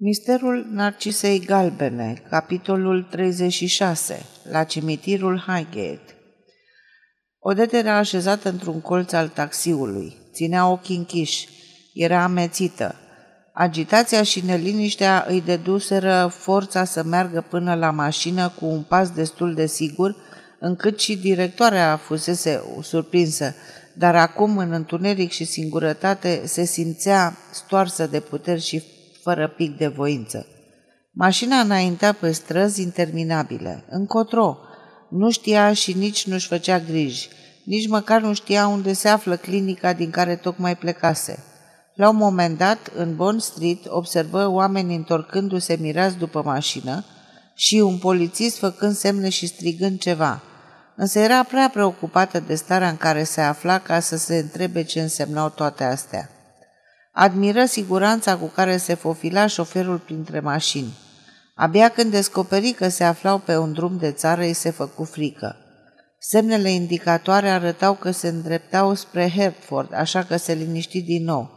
Misterul Narcisei Galbene, capitolul 36, la cimitirul Highgate. Odete era așezată într-un colț al taxiului. Ținea ochii închiși. Era amețită. Agitația și neliniștea îi deduseră forța să meargă până la mașină cu un pas destul de sigur, încât și directoarea fusese surprinsă, dar acum, în întuneric și singurătate, se simțea stoarsă de puteri și fără pic de voință. Mașina înaintea pe străzi interminabile. Încotro. Nu știa și nici nu-și făcea griji. Nici măcar nu știa unde se află clinica din care tocmai plecase. La un moment dat, în Bond Street, observă oameni întorcându-se mirați după mașină și un polițist făcând semne și strigând ceva. Însă era prea preocupată de starea în care se afla ca să se întrebe ce însemnau toate astea. Admiră siguranța cu care se fofila șoferul printre mașini. Abia când descoperi că se aflau pe un drum de țară, îi se făcu frică. Semnele indicatoare arătau că se îndreptau spre Hertford, așa că se liniști din nou.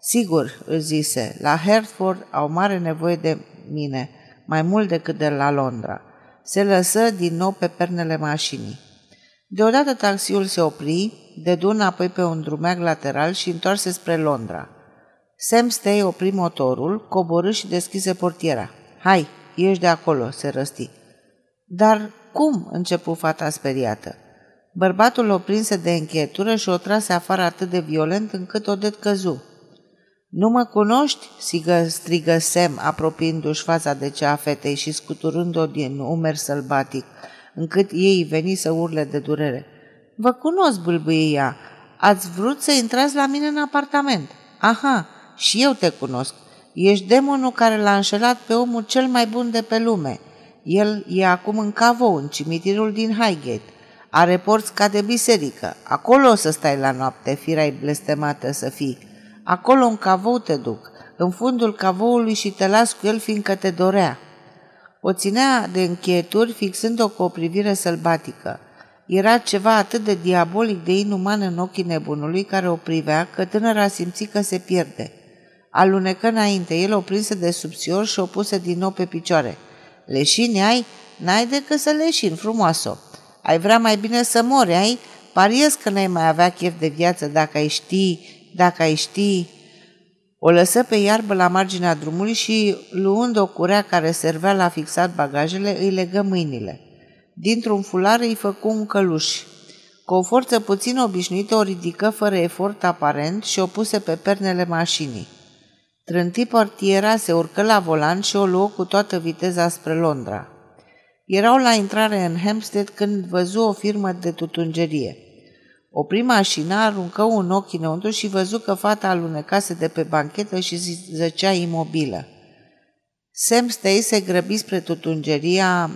Sigur, își zise, la Hertford au mare nevoie de mine, mai mult decât de la Londra. Se lăsă din nou pe pernele mașinii. Deodată taxiul se opri, dedu înapoi pe un drumeag lateral și întoarse spre Londra. Sam Stay opri motorul, coborâ și deschise portiera. Hai, ieși de acolo, se răsti. Dar cum? începu fata speriată. Bărbatul o prinse de încheietură și o trase afară atât de violent încât o căzu. Nu mă cunoști?" sigă, strigă Sam, apropiindu-și fața de cea a fetei și scuturând-o din umer sălbatic, încât ei veni să urle de durere. Vă cunosc, bâlbâie ea. Ați vrut să intrați la mine în apartament. Aha, și eu te cunosc. Ești demonul care l-a înșelat pe omul cel mai bun de pe lume. El e acum în cavou, în cimitirul din Highgate. Are porți ca de biserică. Acolo o să stai la noapte, firai blestemată să fii. Acolo în cavou te duc, în fundul cavoului și te las cu el fiindcă te dorea. O ținea de încheieturi fixând-o cu o privire sălbatică. Era ceva atât de diabolic de inuman în ochii nebunului care o privea că tânăra simți că se pierde. Alunecă înainte, el o prinse de subțior și o puse din nou pe picioare. Leșini ai? N-ai decât să leșini, frumoasă. Ai vrea mai bine să mori, ai? Pariez că n-ai mai avea chef de viață dacă ai ști, dacă ai ști... O lăsă pe iarbă la marginea drumului și, luând o curea care servea la fixat bagajele, îi legă mâinile. Dintr-un fular îi făcu un căluș. Cu o forță puțin obișnuită o ridică fără efort aparent și o puse pe pernele mașinii. Trânti portiera, se urcă la volan și o luă cu toată viteza spre Londra. Erau la intrare în Hampstead când văzu o firmă de tutungerie. Opri mașina, aruncă un ochi înăuntru și văzu că fata alunecase de pe banchetă și zăcea imobilă. Sam Stay se grăbi spre tutungeria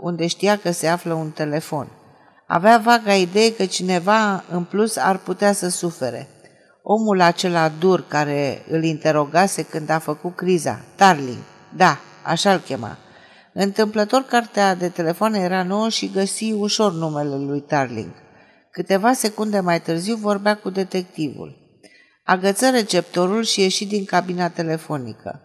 unde știa că se află un telefon. Avea vaga idee că cineva în plus ar putea să sufere – omul acela dur care îl interogase când a făcut criza, Tarling, da, așa-l chema. Întâmplător, cartea de telefon era nouă și găsi ușor numele lui Tarling. Câteva secunde mai târziu vorbea cu detectivul. Agăță receptorul și ieși din cabina telefonică.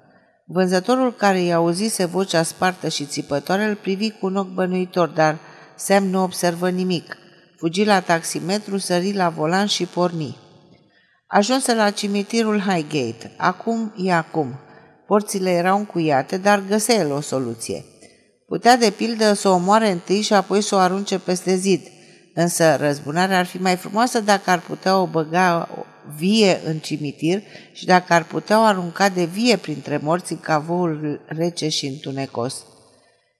Vânzătorul care i-a auzise vocea spartă și țipătoare îl privi cu un ochi bănuitor, dar Sam nu observă nimic. Fugi la taximetru, sări la volan și porni. Ajunse la cimitirul Highgate. Acum e acum. Porțile erau încuiate, dar găsea el o soluție. Putea de pildă să o omoare întâi și apoi să o arunce peste zid, însă răzbunarea ar fi mai frumoasă dacă ar putea o băga vie în cimitir și dacă ar putea o arunca de vie printre morți în cavoul rece și întunecos.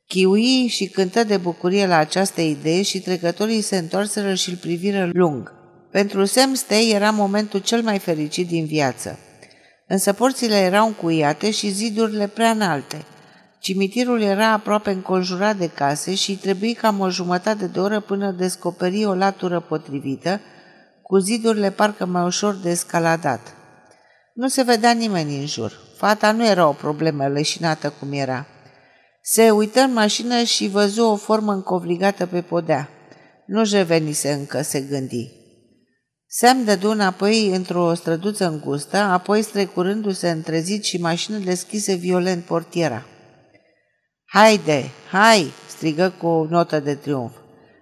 Chiui și cântă de bucurie la această idee și trecătorii se întoarseră și îl priviră lung. Pentru Sam Stay era momentul cel mai fericit din viață. Însă porțile erau încuiate și zidurile prea înalte. Cimitirul era aproape înconjurat de case și trebuie cam o jumătate de oră până descoperi o latură potrivită, cu zidurile parcă mai ușor de escaladat. Nu se vedea nimeni în jur. Fata nu era o problemă leșinată cum era. Se uită în mașină și văzu o formă încovligată pe podea. Nu-și revenise încă, se gândi. Sam dădu înapoi într-o străduță îngustă, apoi strecurându-se întrezit și mașină deschise violent portiera. Haide, hai!" strigă cu o notă de triumf.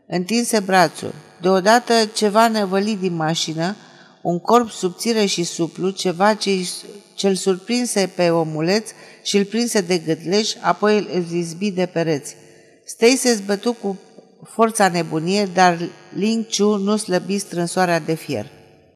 Întinse brațul. Deodată ceva năvălit din mașină, un corp subțire și suplu, ceva ce ce-l surprinse pe omuleț și îl prinse de gâtleș, apoi îl izbi de pereți. Stei se zbătu cu forța nebunie, dar Ling Chu nu slăbi strânsoarea de fier.